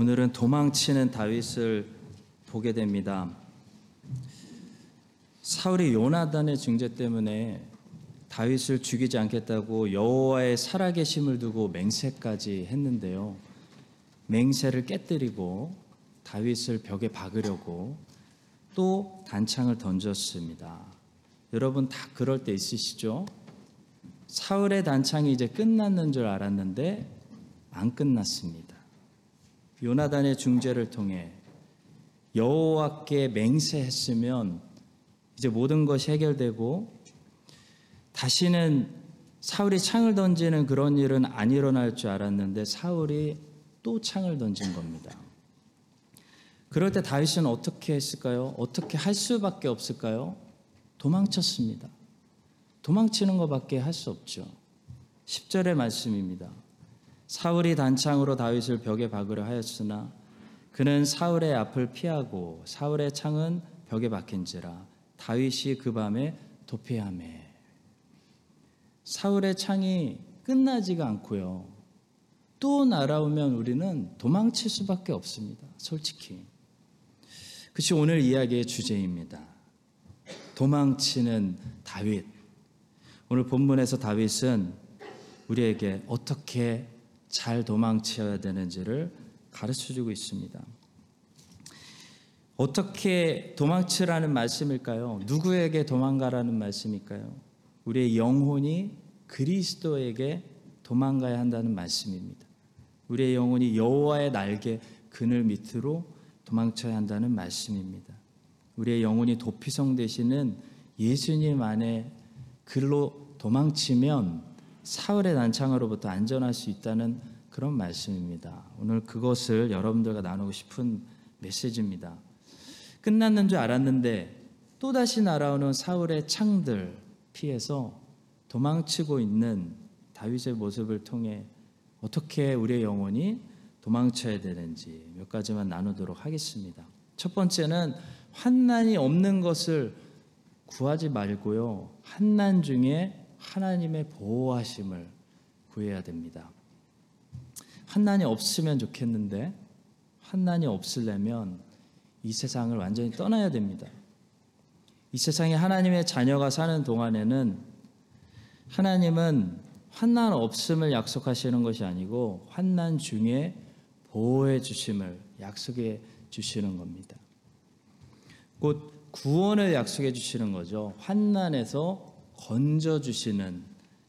오늘은 도망치는 다윗을 보게 됩니다. 사울이 요나단의 중재 때문에 다윗을 죽이지 않겠다고 여호와의 살아계심을 두고 맹세까지 했는데요. 맹세를 깨뜨리고 다윗을 벽에 박으려고 또 단창을 던졌습니다. 여러분 다 그럴 때 있으시죠? 사울의 단창이 이제 끝났는 줄 알았는데 안 끝났습니다. 요나단의 중재를 통해 여호와께 맹세했으면 이제 모든 것이 해결되고 다시는 사울이 창을 던지는 그런 일은 안 일어날 줄 알았는데 사울이 또 창을 던진 겁니다. 그럴 때 다윗은 어떻게 했을까요? 어떻게 할 수밖에 없을까요? 도망쳤습니다. 도망치는 것밖에 할 수 없죠. 10절의 말씀입니다. 사울이 단창으로 다윗을 벽에 박으려 하였으나 그는 사울의 앞을 피하고 사울의 창은 벽에 박힌지라 다윗이 그 밤에 도피하매 사울의 창이 끝나지가 않고요. 또 날아오면 우리는 도망칠 수밖에 없습니다. 솔직히. 그것이 오늘 이야기의 주제입니다. 도망치는 다윗. 오늘 본문에서 다윗은 우리에게 어떻게 잘 도망쳐야 되는지를 가르쳐 주고 있습니다. 어떻게 도망치라는 말씀일까요? 누구에게 도망가라는 말씀일까요? 우리의 영혼이 그리스도에게 도망가야 한다는 말씀입니다. 우리의 영혼이 여호와의 날개 그늘 밑으로 도망쳐야 한다는 말씀입니다. 우리의 영혼이 도피성 되시는 예수님 안에 글로 도망치면 사울의 난창으로부터 안전할 수 있다는 그런 말씀입니다. 오늘 그것을 여러분들과 나누고 싶은 메시지입니다. 끝났는 줄 알았는데 또다시 날아오는 사울의 창들 피해서 도망치고 있는 다윗의 모습을 통해 어떻게 우리의 영혼이 도망쳐야 되는지 몇 가지만 나누도록 하겠습니다. 첫 번째는 환난이 없는 것을 구하지 말고요. 환난 중에 하나님의 보호하심을 구해야 됩니다. 환난이 없으면 좋겠는데 환난이 없으려면 이 세상을 완전히 떠나야 됩니다. 이 세상에 하나님의 자녀가 사는 동안에는 하나님은 환난 없음을 약속하시는 것이 아니고 환난 중에 보호해 주심을 약속해 주시는 겁니다. 곧 구원을 약속해 주시는 거죠. 환난에서 건져 주시는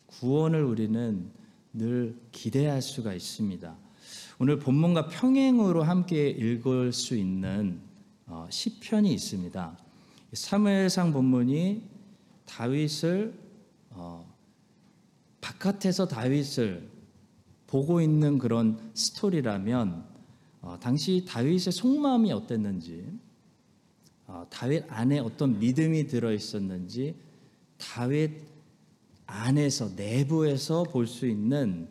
구원을 우리는 늘 기대할 수가 있습니다. 오늘 본문과 평행으로 함께 읽을 수 있는 어, 시편이 있습니다. 사무엘상 본문이 다윗을 어, 바깥에서 다윗을 보고 있는 그런 스토리라면 어, 당시 다윗의 속마음이 어땠는지 어, 다윗 안에 어떤 믿음이 들어 있었는지 다윗 안에서 내부에서 볼 수 있는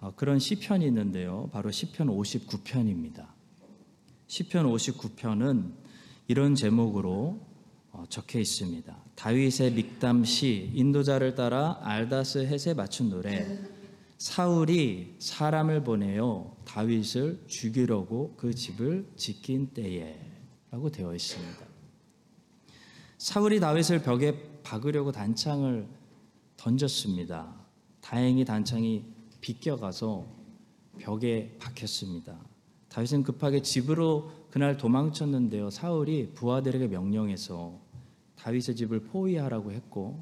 어, 그런 시편이 있는데요. 바로 시편 59편입니다. 시편 59편은 이런 제목으로 어, 적혀 있습니다. 다윗의 믹담 시 인도자를 따라 알다스 헷에 맞춘 노래 사울이 사람을 보내어 다윗을 죽이려고 그 집을 지킨 때에라고 되어 있습니다. 사울이 다윗을 벽에 박으려고 단창을 던졌습니다. 다행히 단창이 비껴가서 벽에 박혔습니다. 다윗은 급하게 집으로 그날 도망쳤는데요. 사울이 부하들에게 명령해서 다윗의 집을 포위하라고 했고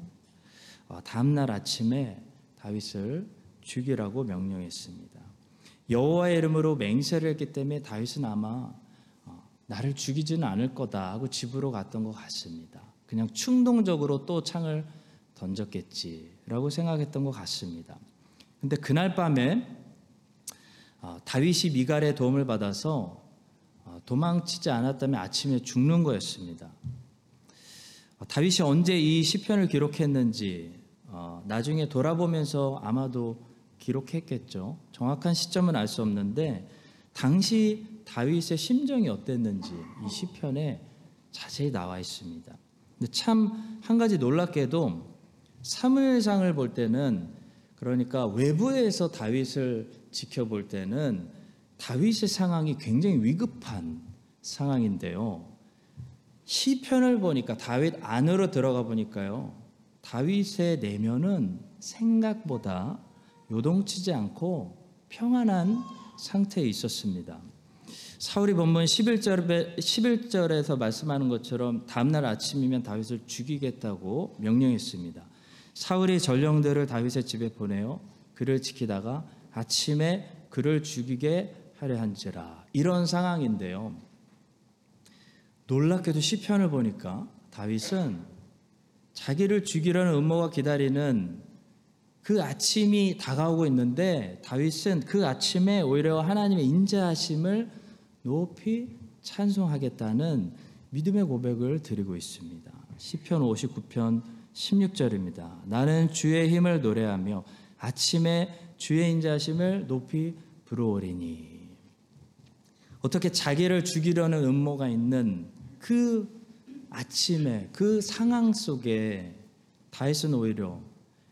어, 다음 날 아침에 다윗을 죽이라고 명령했습니다. 여호와의 이름으로 맹세를 했기 때문에 다윗은 아마 어, 나를 죽이지는 않을 거다 하고 집으로 갔던 것 같습니다. 그냥 충동적으로 또 창을 던졌겠지라고 생각했던 것 같습니다. 근데 그날 밤에 어, 다윗이 미갈의 도움을 받아서 어, 도망치지 않았다면 아침에 죽는 거였습니다. 어, 다윗이 언제 이 시편을 기록했는지 나중에 돌아보면서 아마도 기록했겠죠. 정확한 시점은 알 수 없는데 당시 다윗의 심정이 어땠는지 이 시편에 자세히 나와 있습니다. 참 한 가지 놀랍게도 사무엘상을 볼 때는 그러니까 외부에서 다윗을 지켜볼 때는 다윗의 상황이 굉장히 위급한 상황인데요. 시편을 보니까 다윗 안으로 들어가 보니까요. 다윗의 내면은 생각보다 요동치지 않고 평안한 상태에 있었습니다. 사울이 본문 11절에, 11절에서 말씀하는 것처럼 다음날 아침이면 다윗을 죽이겠다고 명령했습니다. 사울이 전령들을 다윗의 집에 보내어 그를 지키다가 아침에 그를 죽이게 하려 한지라 이런 상황인데요. 놀랍게도 시편을 보니까 다윗은 자기를 죽이려는 음모가 기다리는 그 아침이 다가오고 있는데 다윗은 그 아침에 오히려 하나님의 인자하심을 높이 찬송하겠다는 믿음의 고백을 드리고 있습니다. 시편 59편 16절입니다. 나는 주의 힘을 노래하며 아침에 주의 인자심을 높이 부르오리니 어떻게 자기를 죽이려는 음모가 있는 그 아침에 그 상황 속에 다윗은 오히려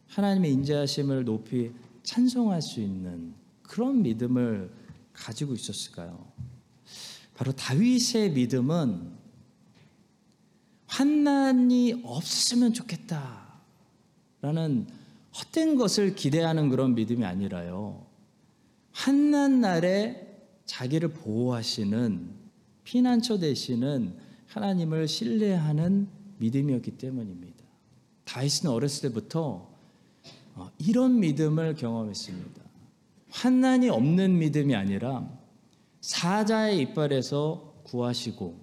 하나님의 인자하심을 높이 찬송할 수 있는 그런 믿음을 가지고 있었을까요? 바로 다윗의 믿음은 환난이 없으면 좋겠다라는 헛된 것을 기대하는 그런 믿음이 아니라요. 환난 날에 자기를 보호하시는 피난처 되시는 하나님을 신뢰하는 믿음이었기 때문입니다. 다윗은 어렸을 때부터 어, 이런 믿음을 경험했습니다. 환난이 없는 믿음이 아니라 사자의 이빨에서 구하시고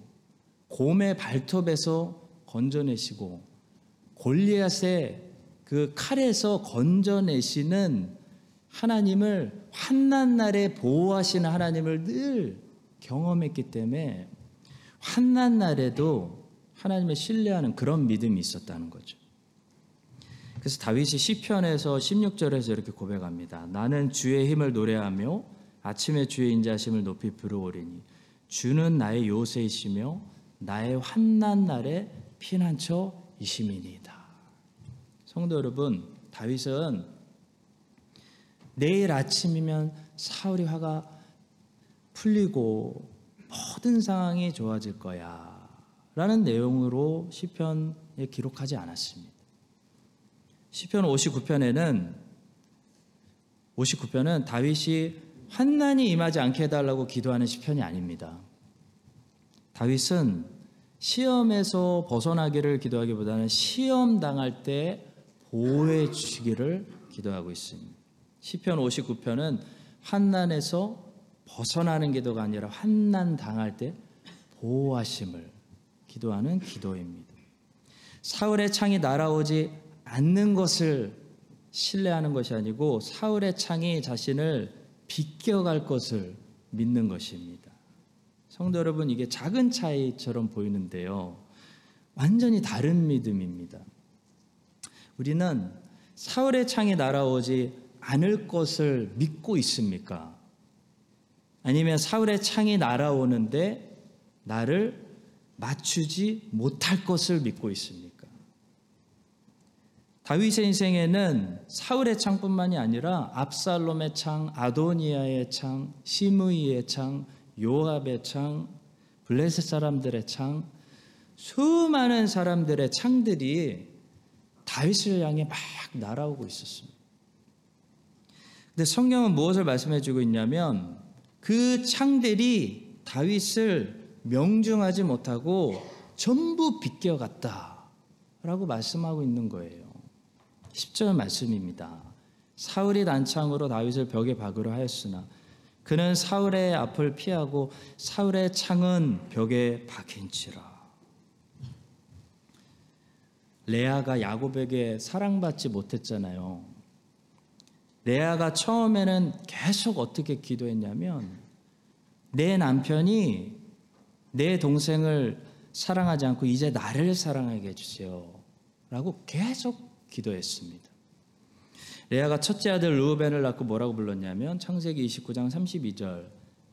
곰의 발톱에서 건져내시고 골리앗의 그 칼에서 건져내시는 하나님을 환난 날에 보호하시는 하나님을 늘 경험했기 때문에 환난 날에도 하나님을 신뢰하는 그런 믿음이 있었다는 거죠. 그래서 다윗이 시편에서 16절에서 이렇게 고백합니다. 나는 주의 힘을 노래하며 아침에 주의 인자심을 높이 부르오리니 주는 나의 요새이시며 나의 환난 날에 피난처이심이니이다. 성도 여러분, 다윗은 내일 아침이면 사울이 화가 풀리고 모든 상황이 좋아질 거야. 라는 내용으로 시편에 기록하지 않았습니다. 시편 59편에는 59편은 다윗이 환난이 임하지 않게 해달라고 기도하는 시편이 아닙니다. 다윗은 시험에서 벗어나기를 기도하기보다는 시험 당할 때 보호해 주시기를 기도하고 있습니다. 시편 59편은 환난에서 벗어나는 기도가 아니라 환난 당할 때 보호하심을 기도하는 기도입니다. 사울의 창이 날아오지 않는 것을 신뢰하는 것이 아니고 사울의 창이 자신을 비껴갈 것을 믿는 것입니다. 성도 여러분, 이게 작은 차이처럼 보이는데요. 완전히 다른 믿음입니다. 우리는 사울의 창이 날아오지 않을 것을 믿고 있습니까? 아니면 사울의 창이 날아오는데 나를 맞추지 못할 것을 믿고 있습니까? 다윗의 인생에는 사울의 창뿐만이 아니라 압살롬의 창, 아도니아의 창, 시므이의 창, 요압의 창, 블레셋 사람들의 창, 수많은 사람들의 창들이 다윗을 향해 막 날아오고 있었습니다. 근데 성경은 무엇을 말씀해 주고 있냐면 그 창들이 다윗을 명중하지 못하고 전부 비껴갔다라고 말씀하고 있는 거예요. 10절 말씀입니다. 사울이 난창으로 다윗을 벽에 박으려 하였으나 그는 사울의 앞을 피하고 사울의 창은 벽에 박힌지라. 레아가 야곱에게 사랑받지 못했잖아요. 레아가 처음에는 계속 어떻게 기도했냐면 내 남편이 내 동생을 사랑하지 않고 이제 나를 사랑하게 해주세요. 라고 계속 기도했습니다. 레아가 첫째 아들 루벤을 낳고 뭐라고 불렀냐면 창세기 29장 32절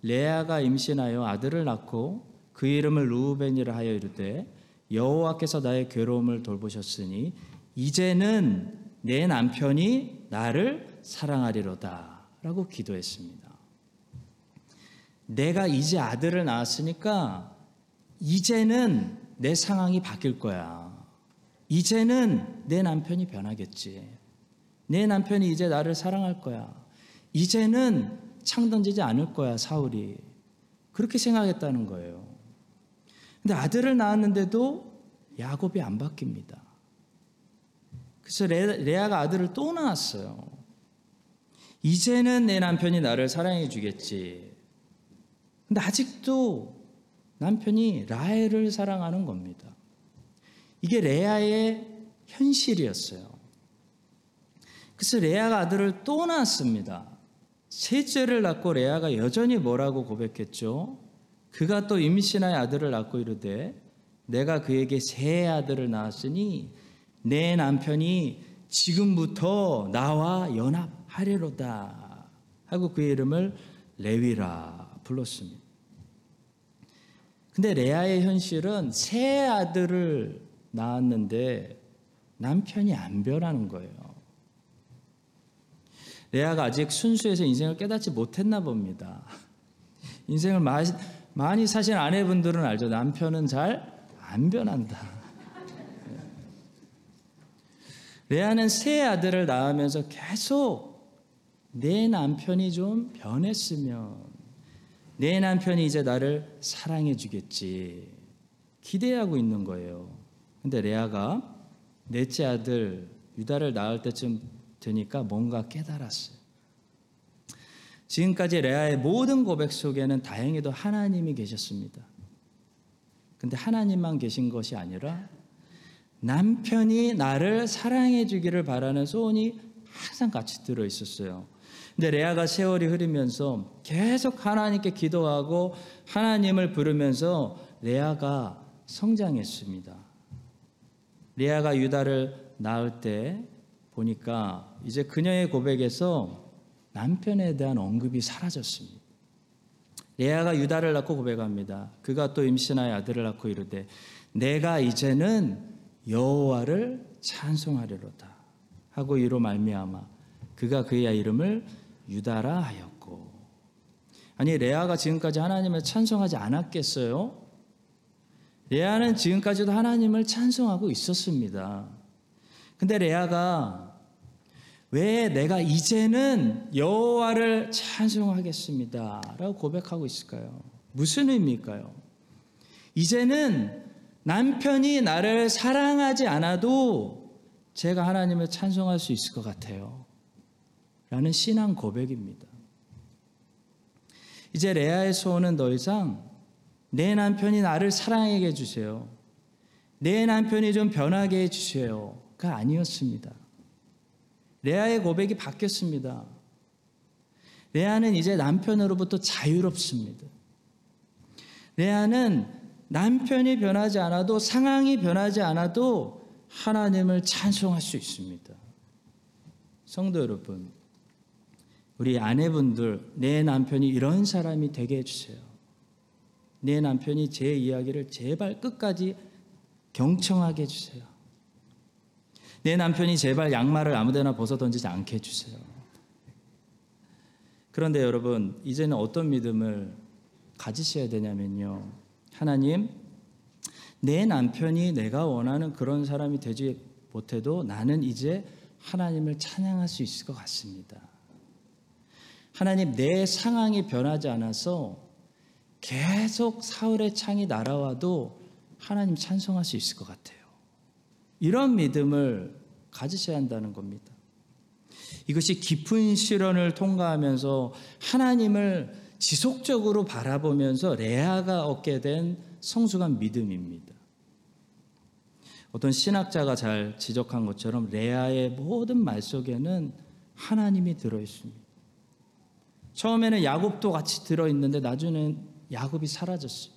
레아가 임신하여 아들을 낳고 그 이름을 루벤이라 하여 이르되 여호와께서 나의 괴로움을 돌보셨으니 이제는 내 남편이 나를 사랑하리로다 라고 기도했습니다. 내가 이제 아들을 낳았으니까 이제는 내 상황이 바뀔 거야. 이제는 내 남편이 변하겠지. 내 남편이 이제 나를 사랑할 거야. 이제는 창 던지지 않을 거야, 사울이. 그렇게 생각했다는 거예요. 근데 아들을 낳았는데도 야곱이 안 바뀝니다. 그래서 레, 레아가 아들을 또 낳았어요. 이제는 내 남편이 나를 사랑해 주겠지. 근데 아직도 남편이 라헬을 사랑하는 겁니다. 이게 레아의 현실이었어요. 그래서 레아가 아들을 또 낳았습니다. 셋째를 낳고 레아가 여전히 뭐라고 고백했죠? 그가 또 임신하여 아들을 낳고 이르되 내가 그에게 세 아들을 낳았으니 내 남편이 지금부터 나와 연합하리로다 하고 그의 이름을 레위라 불렀습니다. 근데 레아의 현실은 세 아들을 낳았는데 남편이 안 변하는 거예요. 레아가 아직 순수해서 인생을 깨닫지 못했나 봅니다. 인생을 많이 사신 아내분들은 알죠. 남편은 잘 안 변한다. 레아는 세 아들을 낳으면서 계속 내 남편이 좀 변했으면 내 남편이 이제 나를 사랑해 주겠지 기대하고 있는 거예요. 근데 레아가 넷째 아들 유다를 낳을 때쯤 되니까 뭔가 깨달았어요. 지금까지 레아의 모든 고백 속에는 다행히도 하나님이 계셨습니다. 근데 하나님만 계신 것이 아니라 남편이 나를 사랑해 주기를 바라는 소원이 항상 같이 들어 있었어요. 근데 레아가 세월이 흐르면서 계속 하나님께 기도하고 하나님을 부르면서 레아가 성장했습니다. 레아가 유다를 낳을 때 보니까 이제 그녀의 고백에서 남편에 대한 언급이 사라졌습니다. 레아가 유다를 낳고 고백합니다. 그가 또 임신하여 아들을 낳고 이르되 내가 이제는 여호와를 찬송하리로다 하고 이로 말미암아 그가 그의 이름을 유다라 하였고 아니 레아가 지금까지 하나님을 찬송하지 않았겠어요? 레아는 지금까지도 하나님을 찬송하고 있었습니다. 근데 레아가 왜 내가 이제는 여호와를 찬송하겠습니다라고 고백하고 있을까요? 무슨 의미일까요? 이제는 남편이 나를 사랑하지 않아도 제가 하나님을 찬송할 수 있을 것 같아요. 라는 신앙 고백입니다. 이제 레아의 소원은 더 이상 내 남편이 나를 사랑하게 해주세요. 내 남편이 좀 변하게 해주세요 가 아니었습니다. 레아의 고백이 바뀌었습니다. 레아는 이제 남편으로부터 자유롭습니다. 레아는 남편이 변하지 않아도 상황이 변하지 않아도 하나님을 찬송할 수 있습니다. 성도 여러분, 우리 아내분들, 내 남편이 이런 사람이 되게 해주세요. 내 남편이 제 이야기를 제발 끝까지 경청하게 해주세요. 내 남편이 제발 양말을 아무데나 벗어 던지지 않게 해주세요. 그런데 여러분, 이제는 어떤 믿음을 가지셔야 되냐면요. 하나님, 내 남편이 내가 원하는 그런 사람이 되지 못해도 나는 이제 하나님을 찬양할 수 있을 것 같습니다. 하나님, 내 상황이 변하지 않아서 계속 사울의 창이 날아와도 하나님 찬송할 수 있을 것 같아요. 이런 믿음을 가지셔야 한다는 겁니다. 이것이 깊은 시련을 통과하면서 하나님을 지속적으로 바라보면서 레아가 얻게 된 성숙한 믿음입니다. 어떤 신학자가 잘 지적한 것처럼 레아의 모든 말 속에는 하나님이 들어 있습니다. 처음에는 야곱도 같이 들어 있는데 나중에는 야곱이 사라졌어요.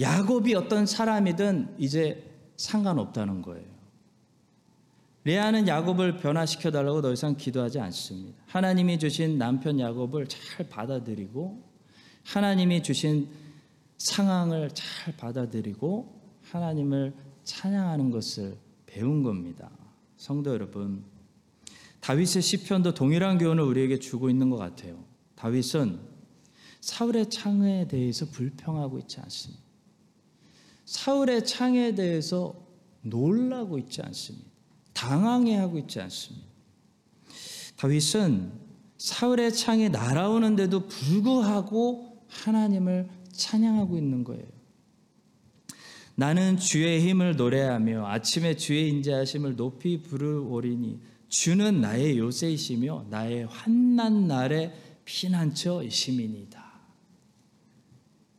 야곱이 어떤 사람이든 이제 상관없다는 거예요. 레아는 야곱을 변화시켜 달라고 더 이상 기도하지 않습니다. 하나님이 주신 남편 야곱을 잘 받아들이고 하나님이 주신 상황을 잘 받아들이고 하나님을 찬양하는 것을 배운 겁니다. 성도 여러분, 다윗의 시편도 동일한 교훈을 우리에게 주고 있는 것 같아요. 다윗은 사울의 창에 대해서 불평하고 있지 않습니다. 사울의 창에 대해서 놀라고 있지 않습니다. 당황해하고 있지 않습니다. 다윗은 사울의 창이 날아오는데도 불구하고 하나님을 찬양하고 있는 거예요. 나는 주의 힘을 노래하며 아침에 주의 인자하심을 높이 부르오리니 주는 나의 요새이시며 나의 환난 날의 피난처이심이니다.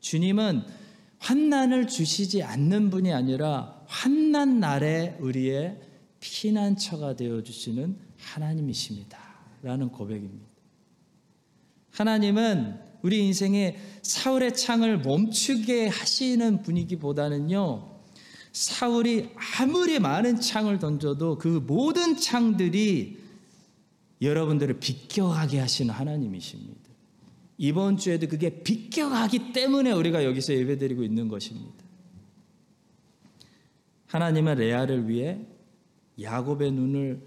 주님은 환난을 주시지 않는 분이 아니라 환난 날에 우리의 피난처가 되어 주시는 하나님이십니다. 라는 고백입니다. 하나님은 우리 인생에 사울의 창을 멈추게 하시는 분위기보다는요, 사울이 아무리 많은 창을 던져도 그 모든 창들이 여러분들을 비껴가게 하시는 하나님이십니다. 이번 주에도 그게 비껴가기 때문에 우리가 여기서 예배드리고 있는 것입니다. 하나님은 레아를 위해 야곱의 눈을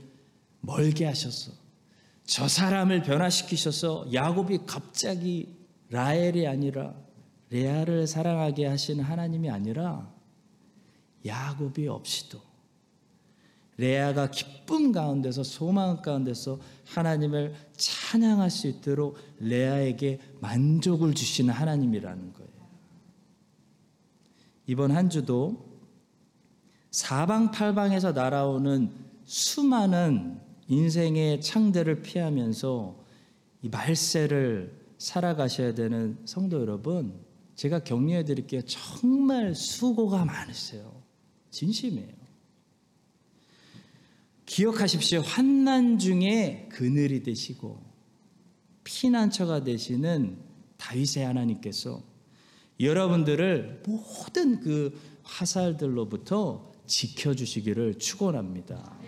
멀게 하셔서 저 사람을 변화시키셔서 야곱이 갑자기 라헬이 아니라 레아를 사랑하게 하시는 하나님이 아니라 야곱이 없이도 레아가 기쁨 가운데서 소망 가운데서 하나님을 찬양할 수 있도록 레아에게 만족을 주시는 하나님이라는 거예요. 이번 한 주도 사방팔방에서 날아오는 수많은 인생의 창들을 피하면서 이 말세를 살아가셔야 되는 성도 여러분, 제가 격려해 드릴게요. 정말 수고가 많으세요. 진심이에요. 기억하십시오. 환난 중에 그늘이 되시고 피난처가 되시는 다윗의 하나님께서 여러분들을 모든 그 화살들로부터 지켜주시기를 축원합니다.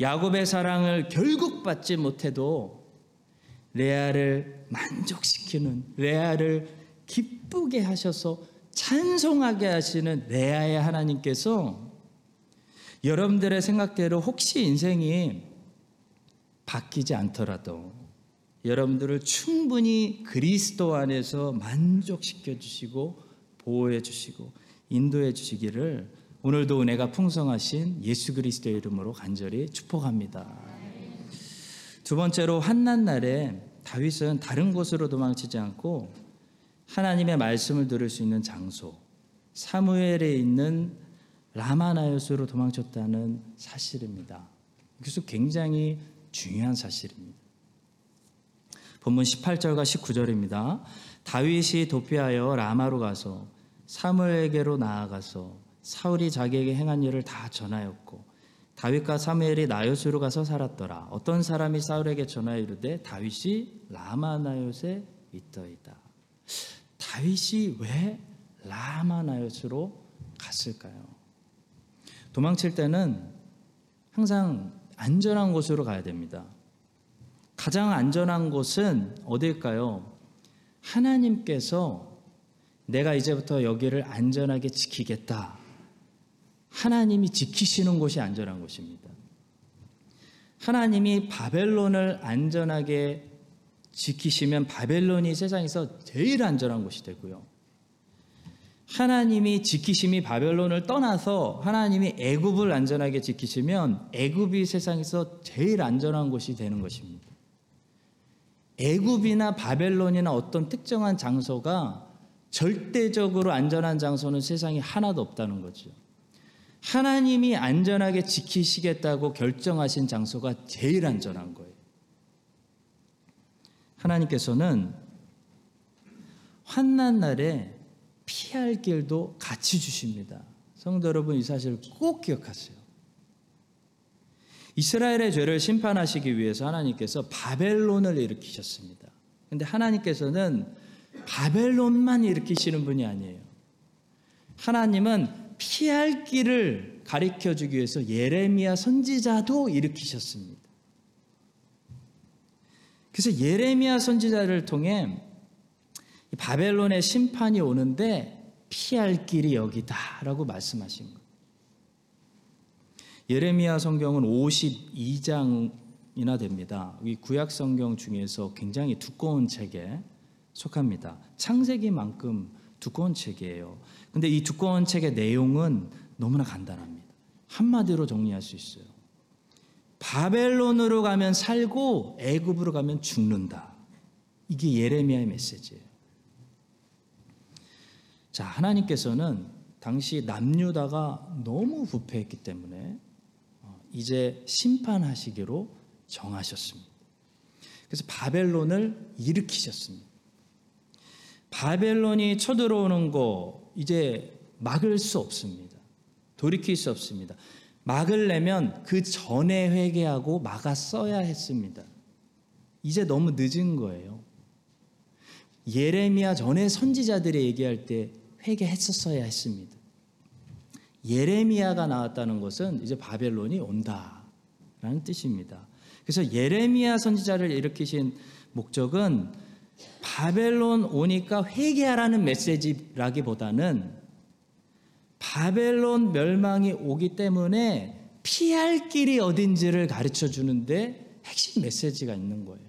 야곱의 사랑을 결국 받지 못해도 레아를 만족시키는 레아를 기쁘게 하셔서 찬송하게 하시는 레아의 하나님께서 여러분들의 생각대로 혹시 인생이 바뀌지 않더라도 여러분들을 충분히 그리스도 안에서 만족시켜 주시고 보호해 주시고 인도해 주시기를 오늘도 은혜가 풍성하신 예수 그리스도의 이름으로 간절히 축복합니다. 두 번째로 한난 날에 다윗은 다른 곳으로 도망치지 않고 하나님의 말씀을 들을 수 있는 장소 사무엘에 있는 라마나요스로 도망쳤다는 사실입니다. 그래서 굉장히 중요한 사실입니다. 본문 18절과 19절입니다. 다윗이 도피하여 라마로 가서 사무엘에게로 나아가서 사울이 자기에게 행한 일을 다 전하였고 다윗과 사무엘이 나요스로 가서 살았더라. 어떤 사람이 사울에게 전하여 이르되 다윗이 라마나요스에 있더이다. 다윗이 왜 라마나요스로 갔을까요? 도망칠 때는 항상 안전한 곳으로 가야 됩니다. 가장 안전한 곳은 어딜까요? 하나님께서 내가 이제부터 여기를 안전하게 지키겠다. 하나님이 지키시는 곳이 안전한 곳입니다. 하나님이 바벨론을 안전하게 지키시면 바벨론이 세상에서 제일 안전한 곳이 되고요. 하나님이 지키심이 바벨론을 떠나서 하나님이 애굽을 안전하게 지키시면 애굽이 세상에서 제일 안전한 곳이 되는 것입니다. 애굽이나 바벨론이나 어떤 특정한 장소가 절대적으로 안전한 장소는 세상에 하나도 없다는 거죠. 하나님이 안전하게 지키시겠다고 결정하신 장소가 제일 안전한 거예요. 하나님께서는 환난 날에 피할 길도 같이 주십니다. 성도 여러분 이 사실을 꼭 기억하세요. 이스라엘의 죄를 심판하시기 위해서 하나님께서 바벨론을 일으키셨습니다. 근데 하나님께서는 바벨론만 일으키시는 분이 아니에요. 하나님은 피할 길을 가르쳐 주기 위해서 예레미야 선지자도 일으키셨습니다. 그래서 예레미야 선지자를 통해 바벨론의 심판이 오는데 피할 길이 여기다라고 말씀하신 거예요. 예레미야 성경은 52장이나 됩니다. 이 구약 성경 중에서 굉장히 두꺼운 책에 속합니다. 창세기만큼 두꺼운 책이에요. 근데 이 두꺼운 책의 내용은 너무나 간단합니다. 한마디로 정리할 수 있어요. 바벨론으로 가면 살고 애굽으로 가면 죽는다. 이게 예레미야의 메시지예요. 자, 하나님께서는 당시 남유다가 너무 부패했기 때문에 어, 이제 심판하시기로 정하셨습니다. 그래서 바벨론을 일으키셨습니다. 바벨론이 쳐들어오는 거 이제 막을 수 없습니다. 돌이킬 수 없습니다. 막으려면 그 전에 회개하고 막았어야 했습니다. 이제 너무 늦은 거예요. 예레미야 전에 선지자들이 얘기할 때 회개했었어야 했습니다. 예레미야가 나왔다는 것은 이제 바벨론이 온다라는 뜻입니다. 그래서 예레미야 선지자를 일으키신 목적은 바벨론 오니까 회개하라는 메시지라기보다는 바벨론 멸망이 오기 때문에 피할 길이 어딘지를 가르쳐 주는데 핵심 메시지가 있는 거예요.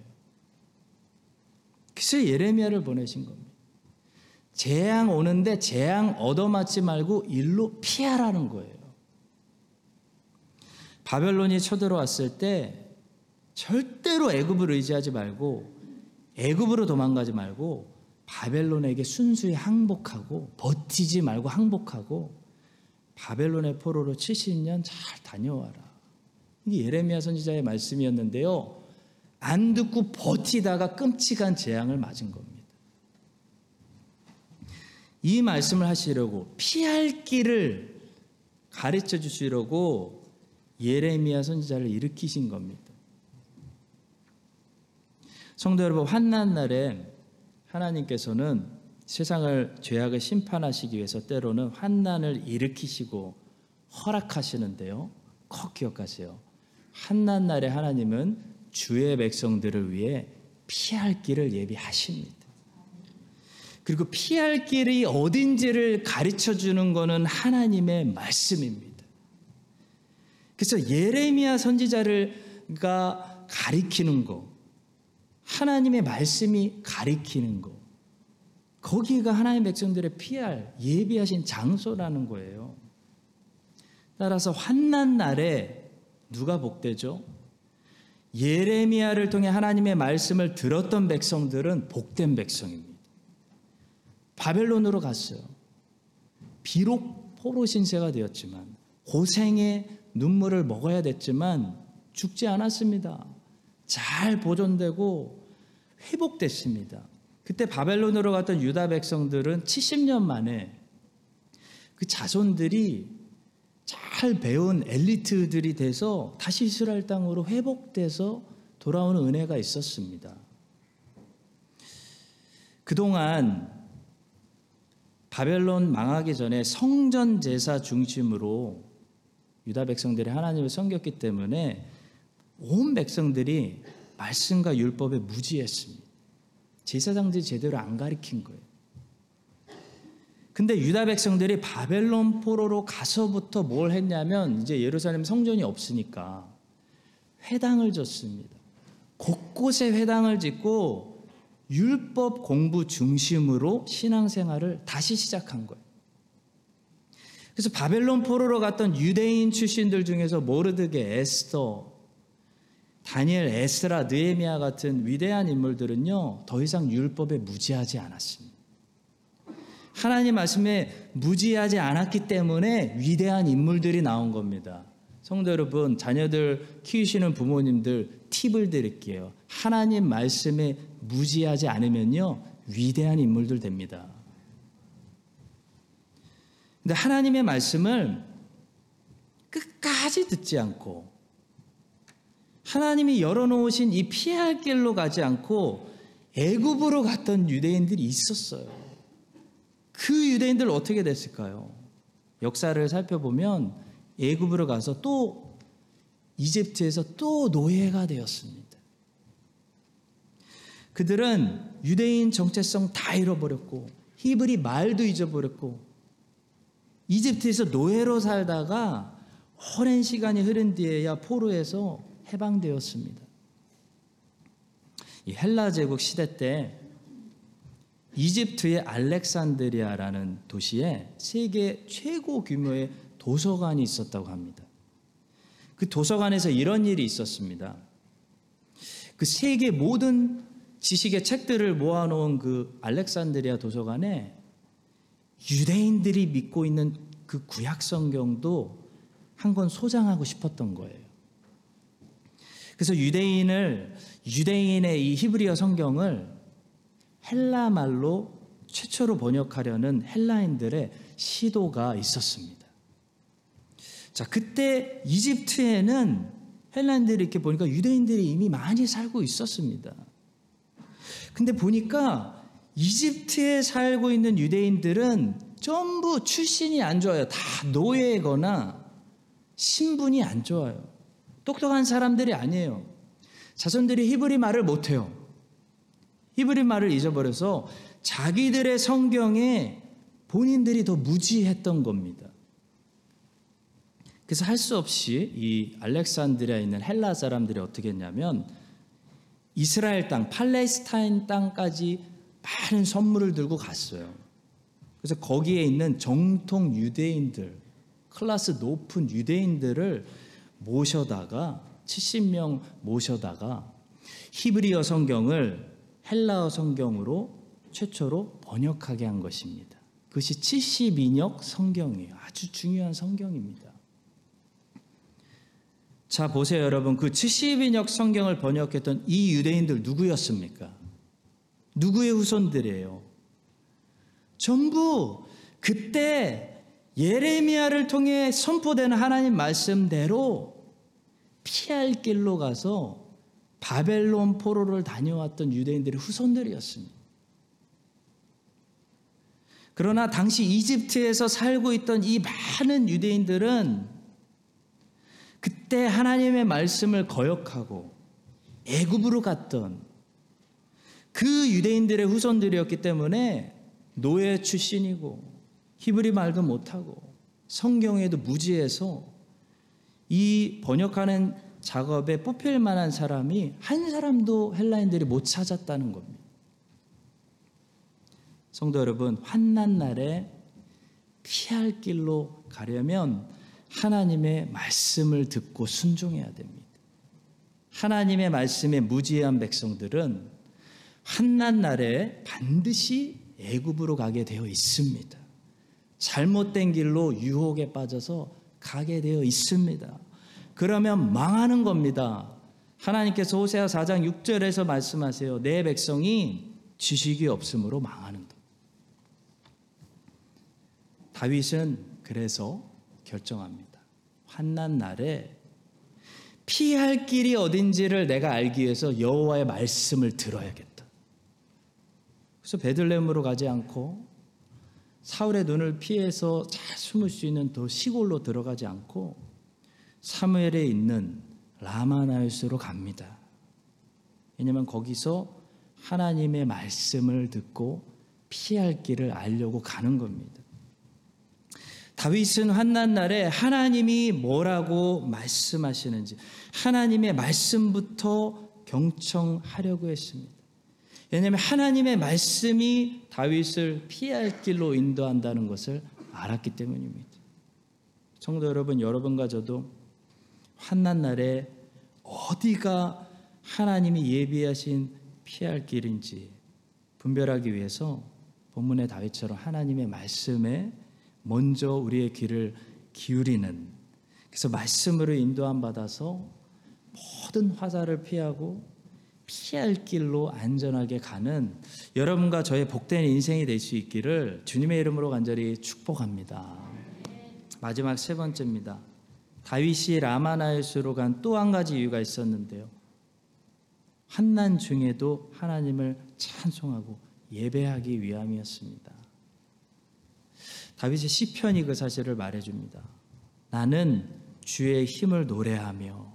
그래서 예레미야를 보내신 겁니다. 재앙 오는데 재앙 얻어맞지 말고 일로 피하라는 거예요. 바벨론이 쳐들어왔을 때 절대로 애굽을 의지하지 말고 애굽으로 도망가지 말고 바벨론에게 순수히 항복하고 버티지 말고 항복하고 바벨론의 포로로 70년 잘 다녀와라. 이게 예레미야 선지자의 말씀이었는데요. 안 듣고 버티다가 끔찍한 재앙을 맞은 겁니다. 이 말씀을 하시려고 피할 길을 가르쳐 주시려고 예레미야 선지자를 일으키신 겁니다. 성도 여러분, 환난 날에 하나님께서는 세상을 죄악을 심판하시기 위해서 때로는 환난을 일으키시고 허락하시는데요. 꼭 기억하세요. 환난 날에 하나님은 주의 백성들을 위해 피할 길을 예비하십니다. 그리고 피할 길이 어딘지를 가르쳐 주는 것은 하나님의 말씀입니다. 그래서 예레미야 선지자를가 가리키는 거, 하나님의 말씀이 가리키는 거, 거기가 하나님 백성들의 피할 예비하신 장소라는 거예요. 따라서 환난 날에 누가 복되죠? 예레미야를 통해 하나님의 말씀을 들었던 백성들은 복된 백성입니다. 바벨론으로 갔어요. 비록 포로 신세가 되었지만 고생의 눈물을 먹어야 됐지만 죽지 않았습니다. 잘 보존되고 회복됐습니다. 그때 바벨론으로 갔던 유다 백성들은 70년 만에 그 자손들이 잘 배운 엘리트들이 돼서 다시 이스라엘 땅으로 회복돼서 돌아오는 은혜가 있었습니다. 그동안 바벨론 망하기 전에 성전 제사 중심으로 유다 백성들이 하나님을 섬겼기 때문에 온 백성들이 말씀과 율법에 무지했습니다. 제사장들이 제대로 안 가르친 거예요. 근데 유다 백성들이 바벨론 포로로 가서부터 뭘 했냐면 이제 예루살렘 성전이 없으니까 회당을 졌습니다. 곳곳에 회당을 짓고 율법 공부 중심으로 신앙생활을 다시 시작한 거예요. 그래서 바벨론 포로로 갔던 유대인 출신들 중에서 모르드게, 에스더, 다니엘, 에스라, 느헤미야 같은 위대한 인물들은요 더 이상 율법에 무지하지 않았습니다. 하나님 말씀에 무지하지 않았기 때문에 위대한 인물들이 나온 겁니다. 성도 여러분, 자녀들 키우시는 부모님들 팁을 드릴게요. 하나님 말씀에 무지하지 않으면요 위대한 인물들 됩니다. 근데 하나님의 말씀을 끝까지 듣지 않고 하나님이 열어놓으신 이 피할 길로 가지 않고 애굽으로 갔던 유대인들이 있었어요. 그 유대인들 어떻게 됐을까요? 역사를 살펴보면 애굽으로 가서 또 이집트에서 또 노예가 되었습니다. 그들은 유대인 정체성 다 잃어버렸고 히브리 말도 잊어버렸고 이집트에서 노예로 살다가 오랜 시간이 흐른 뒤에야 포로에서 해방되었습니다. 이 헬라 제국 시대 때 이집트의 알렉산드리아라는 도시에 세계 최고 규모의 도서관이 있었다고 합니다. 그 도서관에서 이런 일이 있었습니다. 그 세계 모든 지식의 책들을 모아놓은 그 알렉산드리아 도서관에 유대인들이 믿고 있는 그 구약 성경도 한 권 소장하고 싶었던 거예요. 그래서 유대인을 유대인의 이 히브리어 성경을 헬라 말로 최초로 번역하려는 헬라인들의 시도가 있었습니다. 자, 그때 이집트에는 헬라인들이 이렇게 보니까 유대인들이 이미 많이 살고 있었습니다. 근데 보니까 이집트에 살고 있는 유대인들은 전부 출신이 안 좋아요. 다 노예거나 신분이 안 좋아요. 똑똑한 사람들이 아니에요. 자손들이 히브리 말을 못해요. 히브리 말을 잊어버려서 자기들의 성경에 본인들이 더 무지했던 겁니다. 그래서 할 수 없이 이 알렉산드리아에 있는 헬라 사람들이 어떻게 했냐면 이스라엘 땅, 팔레스타인 땅까지 많은 선물을 들고 갔어요. 그래서 거기에 있는 정통 유대인들, 클래스 높은 유대인들을 모셔다가 70명 모셔다가 히브리어 성경을 헬라어 성경으로 최초로 번역하게 한 것입니다. 그것이 72역 성경이에요. 아주 중요한 성경입니다. 자, 보세요, 여러분. 그 72역 성경을 번역했던 이 유대인들 누구였습니까? 누구의 후손들이에요? 전부 그때 예레미야를 통해 선포되는 하나님 말씀대로 피할 길로 가서 바벨론 포로를 다녀왔던 유대인들의 후손들이었습니다. 그러나 당시 이집트에서 살고 있던 이 많은 유대인들은 그때 하나님의 말씀을 거역하고 애굽으로 갔던 그 유대인들의 후손들이었기 때문에 노예 출신이고 히브리 말도 못하고 성경에도 무지해서 이 번역하는 작업에 뽑힐 만한 사람이 한 사람도 헬라인들이 못 찾았다는 겁니다. 성도 여러분, 환난 날에 피할 길로 가려면 하나님의 말씀을 듣고 순종해야 됩니다. 하나님의 말씀에 무지한 백성들은 한난 날에 반드시 애굽으로 가게 되어 있습니다. 잘못된 길로 유혹에 빠져서 가게 되어 있습니다. 그러면 망하는 겁니다. 하나님께서 호세아 4장 6절에서 말씀하세요. 내 백성이 지식이 없으므로 망하는 것. 다윗은 그래서 결정합니다. 환난 날에 피할 길이 어딘지를 내가 알기 위해서 여호와의 말씀을 들어야겠다. 그래서 베들레헴으로 가지 않고 사울의 눈을 피해서 잘 숨을 수 있는 더 시골로 들어가지 않고 사무엘에 있는 라마나요스로 갑니다. 왜냐하면 거기서 하나님의 말씀을 듣고 피할 길을 알려고 가는 겁니다. 다윗은 환난 날에 하나님이 뭐라고 말씀하시는지 하나님의 말씀부터 경청하려고 했습니다. 왜냐하면 하나님의 말씀이 다윗을 피할 길로 인도한다는 것을 알았기 때문입니다. 성도 여러분, 여러분과 저도 환난 날에 어디가 하나님이 예비하신 피할 길인지 분별하기 위해서 본문의 다윗처럼 하나님의 말씀에 먼저 우리의 귀를 기울이는 그래서 말씀으로 인도함 받아서 모든 화살을 피하고 피할 길로 안전하게 가는 여러분과 저의 복된 인생이 될 수 있기를 주님의 이름으로 간절히 축복합니다. 마지막 세 번째입니다. 다윗이 라마나에스로 간 또 한 가지 이유가 있었는데요. 한난 중에도 하나님을 찬송하고 예배하기 위함이었습니다. 다윗의 시편이 그 사실을 말해줍니다. 나는 주의 힘을 노래하며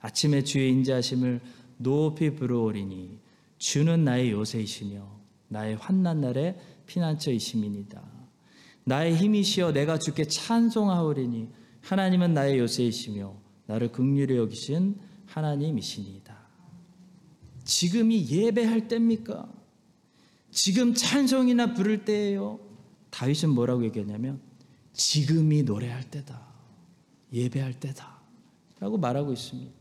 아침에 주의 인자하심을 높이 부르오리니 주는 나의 요새이시며 나의 환난 날에 피난처이심이니다. 나의 힘이시여 내가 주께 찬송하오리니 하나님은 나의 요새이시며 나를 극률히 여기신 하나님이시니이다. 지금이 예배할 때입니까? 지금 찬송이나 부를 때예요. 다윗은 뭐라고 얘기했냐면 지금이 노래할 때다. 예배할 때다. 라고 말하고 있습니다.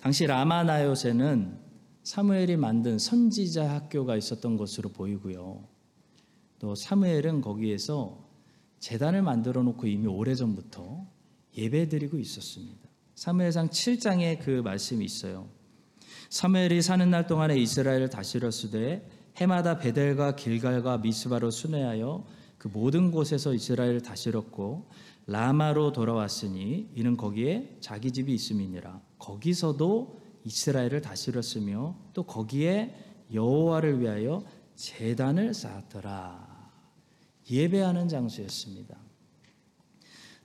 당시 라마나요세는 사무엘이 만든 선지자 학교가 있었던 것으로 보이고요. 또 사무엘은 거기에서 재단을 만들어 놓고 이미 오래전부터 예배 드리고 있었습니다. 사무엘상 7장에 그 말씀이 있어요. 사무엘이 사는 날 동안에 이스라엘을 다스렸으되 해마다 베델과 길갈과 미스바로 순회하여 그 모든 곳에서 이스라엘을 다스렸고 라마로 돌아왔으니 이는 거기에 자기 집이 있음이니라. 거기서도 이스라엘을 다스렸으며 또 거기에 여호와를 위하여 제단을 쌓았더라. 예배하는 장소였습니다.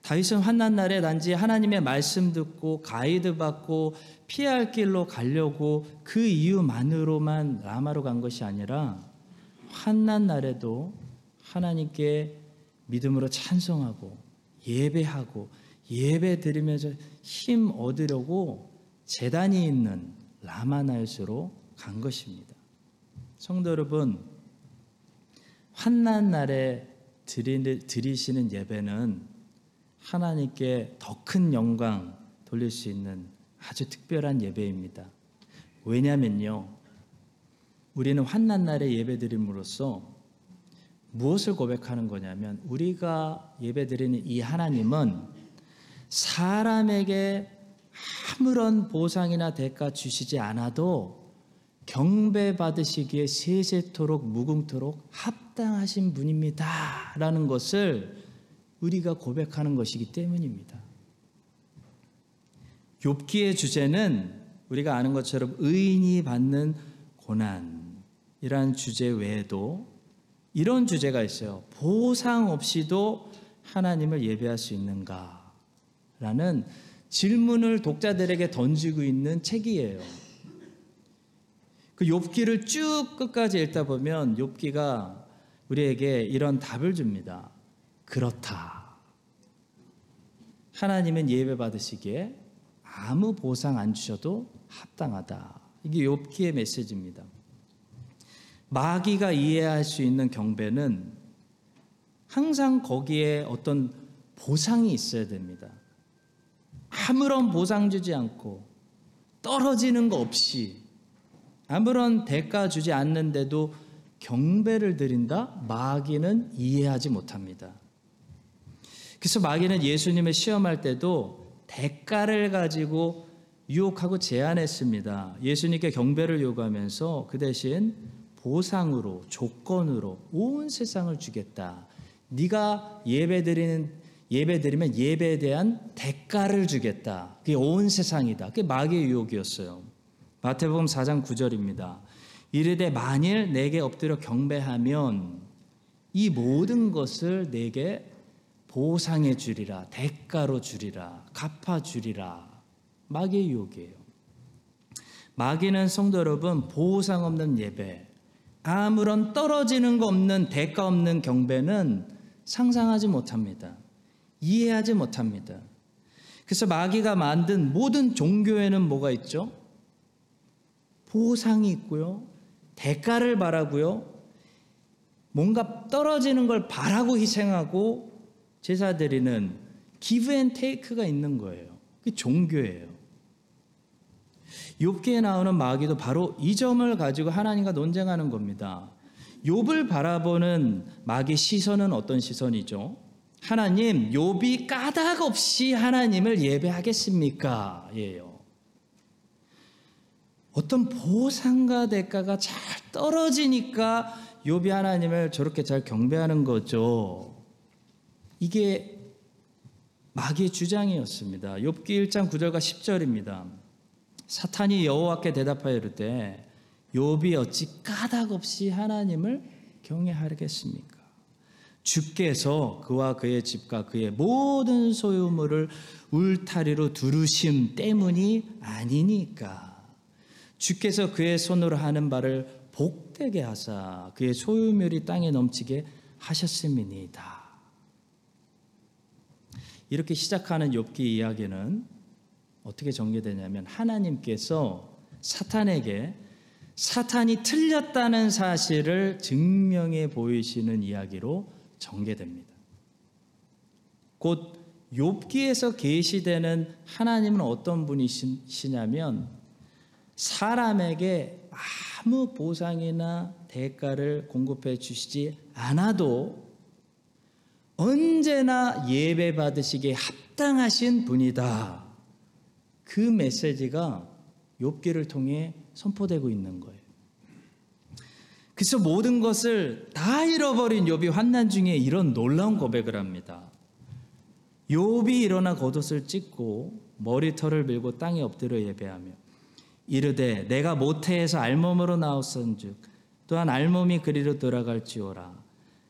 다윗은 환난 날에 단지 하나님의 말씀 듣고 가이드 받고 피할 길로 가려고 그 이유만으로만 라마로 간 것이 아니라 환난 날에도 하나님께 믿음으로 찬송하고 예배하고 예배 드리면서 힘 얻으려고 재단이 있는 라마나요스로 간 것입니다. 성도 여러분, 환난 날에 드리시는 예배는 하나님께 더 큰 영광 돌릴 수 있는 아주 특별한 예배입니다. 왜냐면요. 우리는 환난 날에 예배드림으로써 무엇을 고백하는 거냐면 우리가 예배드리는 이 하나님은 사람에게 아무런 보상이나 대가 주시지 않아도 경배 받으시기에 세세토록 무궁토록 합당하신 분입니다라는 것을 우리가 고백하는 것이기 때문입니다. 욥기의 주제는 우리가 아는 것처럼 의인이 받는 고난이란 주제 외에도 이런 주제가 있어요. 보상 없이도 하나님을 예배할 수 있는가? 라는 질문을 독자들에게 던지고 있는 책이에요. 그 욥기를 쭉 끝까지 읽다 보면 욥기가 우리에게 이런 답을 줍니다. 그렇다. 하나님은 예배 받으시기에 아무 보상 안 주셔도 합당하다. 이게 욥기의 메시지입니다. 마귀가 이해할 수 있는 경배는 항상 거기에 어떤 보상이 있어야 됩니다. 아무런 보상 주지 않고 떨어지는 거 없이 아무런 대가 주지 않는데도 경배를 드린다? 마귀는 이해하지 못합니다. 그래서 마귀는 예수님을 시험할 때도 대가를 가지고 유혹하고 제안했습니다. 예수님께 경배를 요구하면서 그 대신 보상으로 조건으로 온 세상을 주겠다. 네가 예배드리는 예배드리면 예배에 대한 대가를 주겠다. 그게 온 세상이다. 그게 마귀의 유혹이었어요. 마태복음 4장 9절입니다. 이르되 만일 내게 엎드려 경배하면 이 모든 것을 내게 보상해 주리라, 대가로 주리라, 갚아 주리라. 마귀의 유혹이에요. 마귀는 성도 여러분 보상 없는 예배, 아무런 떨어지는 거 없는 대가 없는 경배는 상상하지 못합니다. 이해하지 못합니다. 그래서 마귀가 만든 모든 종교에는 뭐가 있죠? 보상이 있고요. 대가를 바라고요. 뭔가 떨어지는 걸 바라고 희생하고 제사 드리는 give and take가 있는 거예요. 그게 종교예요. 욥기에 나오는 마귀도 바로 이 점을 가지고 하나님과 논쟁하는 겁니다. 욥을 바라보는 마귀 시선은 어떤 시선이죠? 하나님, 욥이 까닭 없이 하나님을 예배하겠습니까? 예요. 어떤 보상과 대가가 잘 떨어지니까 욥이 하나님을 저렇게 잘 경배하는 거죠. 이게 마귀의 주장이었습니다. 욥기 1장 9절과 10절입니다. 사탄이 여호와께 대답하여 이르되 욥이 어찌 까닭 없이 하나님을 경외하겠습니까? 주께서 그와 그의 집과 그의 모든 소유물을 울타리로 두르심 때문이 아니니까 주께서 그의 손으로 하는 바를 복되게 하사 그의 소유물이 땅에 넘치게 하셨음이니이다. 이렇게 시작하는 욥기 이야기는 어떻게 전개되냐면 하나님께서 사탄에게 사탄이 틀렸다는 사실을 증명해 보이시는 이야기로 전개됩니다. 곧 욥기에서 계시되는 하나님은 어떤 분이시냐면 사람에게 아무 보상이나 대가를 공급해 주시지 않아도 언제나 예배 받으시기에 합당하신 분이다. 그 메시지가 욥기를 통해 선포되고 있는 거예요. 그래서 모든 것을 다 잃어버린 욥이 환난 중에 이런 놀라운 고백을 합니다. 욥이 일어나 겉옷을 찢고 머리털을 밀고 땅에 엎드려 예배하며 이르되 내가 모태에서 알몸으로 나왔은즉 또한 알몸이 그리로 돌아갈지어라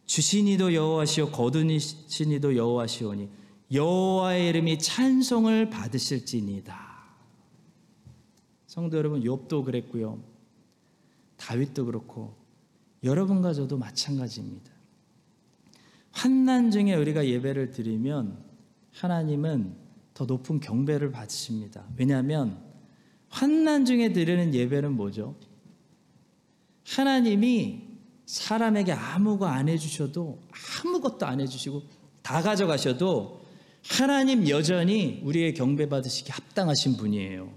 주신이도 여호와시오 거두니시니도 여호와시오니 여호와의 이름이 찬송을 받으실지니다. 성도 여러분 욥도 그랬고요. 다윗도 그렇고 여러분과 저도 마찬가지입니다. 환난 중에 우리가 예배를 드리면 하나님은 더 높은 경배를 받으십니다. 왜냐하면 환난 중에 드리는 예배는 뭐죠? 하나님이 사람에게 아무거 안 해주셔도 아무것도 안 해주시고 다 가져가셔도 하나님 여전히 우리의 경배 받으시기 합당하신 분이에요.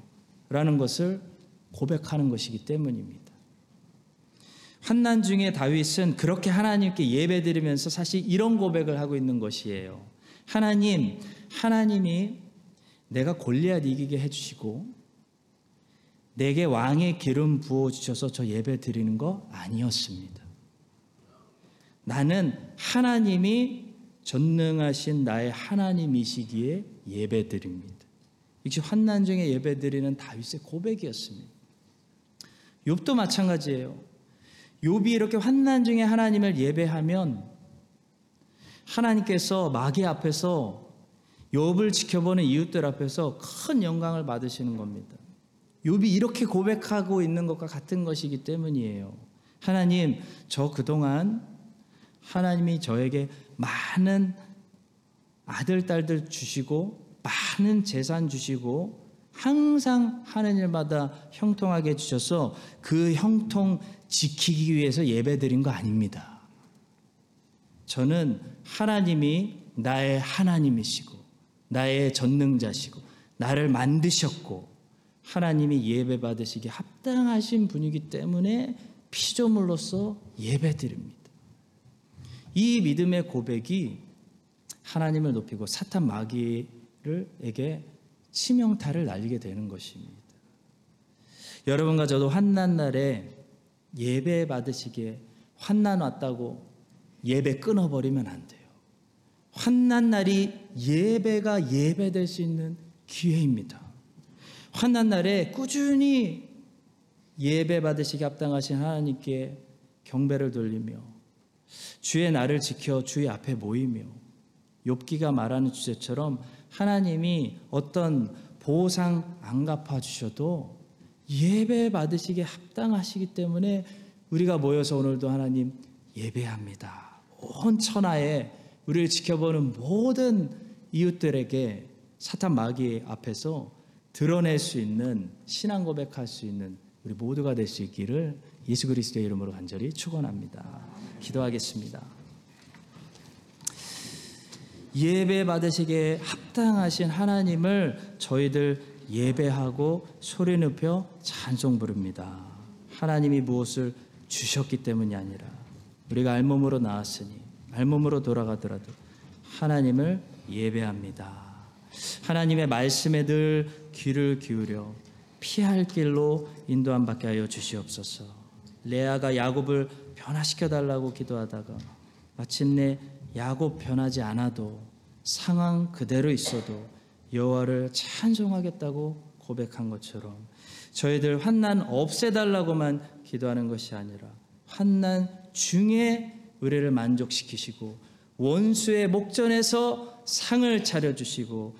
라는 것을 고백하는 것이기 때문입니다. 환난 중에 다윗은 그렇게 하나님께 예배드리면서 사실 이런 고백을 하고 있는 것이에요. 하나님, 하나님이 내가 골리앗 이기게 해주시고 내게 왕의 기름 부어 주셔서 저 예배 드리는 거 아니었습니다. 나는 하나님이 전능하신 나의 하나님이시기에 예배 드립니다. 역시 환난 중에 예배 드리는 다윗의 고백이었습니다. 욥도 마찬가지예요. 욥이 이렇게 환난 중에 하나님을 예배하면 하나님께서 마귀 앞에서 욥을 지켜보는 이웃들 앞에서 큰 영광을 받으시는 겁니다. 욥이 이렇게 고백하고 있는 것과 같은 것이기 때문이에요. 하나님, 저 그동안 하나님이 저에게 많은 아들, 딸들 주시고 많은 재산 주시고 항상 하는 일마다 형통하게 해주셔서 그 형통 지키기 위해서 예배 드린 거 아닙니다. 저는 하나님이 나의 하나님이시고 나의 전능자시고 나를 만드셨고 하나님이 예배 받으시기 합당하신 분이기 때문에 피조물로서 예배 드립니다. 이 믿음의 고백이 하나님을 높이고 사탄 마귀를에게 치명타를 날리게 되는 것입니다. 여러분과 저도 환난 날에 예배 받으시기에 환난 왔다고 예배 끊어버리면 안 돼요. 환난 날이 예배가 예배될 수 있는 기회입니다. 환난 날에 꾸준히 예배 받으시기 합당하신 하나님께 경배를 돌리며 주의 나를 지켜 주의 앞에 모이며 욥기가 말하는 주제처럼 하나님이 어떤 보상 안 갚아 주셔도 예배 받으시기에 합당하시기 때문에 우리가 모여서 오늘도 하나님 예배합니다. 온 천하에 우리를 지켜보는 모든 이웃들에게 사탄 마귀 앞에서 드러낼 수 있는 신앙 고백할 수 있는 우리 모두가 될 수 있기를 예수 그리스도의 이름으로 간절히 축원합니다. 기도하겠습니다. 예배 받으시기에 합당하신 하나님을 저희들 예배하고 소리 높여 찬송 부릅니다. 하나님이 무엇을 주셨기 때문이 아니라 우리가 알몸으로 나왔으니 알몸으로 돌아가더라도 하나님을 예배합니다. 하나님의 말씀에 늘 귀를 기울여 피할 길로 인도함 받게 하여 주시옵소서. 레아가 야곱을 변화시켜 달라고 기도하다가 마침내 야곱 변하지 않아도 상황 그대로 있어도 여호와를 찬송하겠다고 고백한 것처럼 저희들 환난 없애달라고만 기도하는 것이 아니라 환난 중에 의뢰를 만족시키시고 원수의 목전에서 상을 차려주시고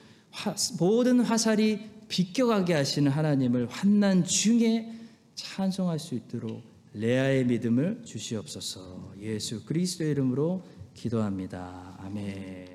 모든 화살이 비껴가게 하시는 하나님을 환난 중에 찬송할 수 있도록 레아의 믿음을 주시옵소서. 예수 그리스도의 이름으로 기도합니다. 아멘.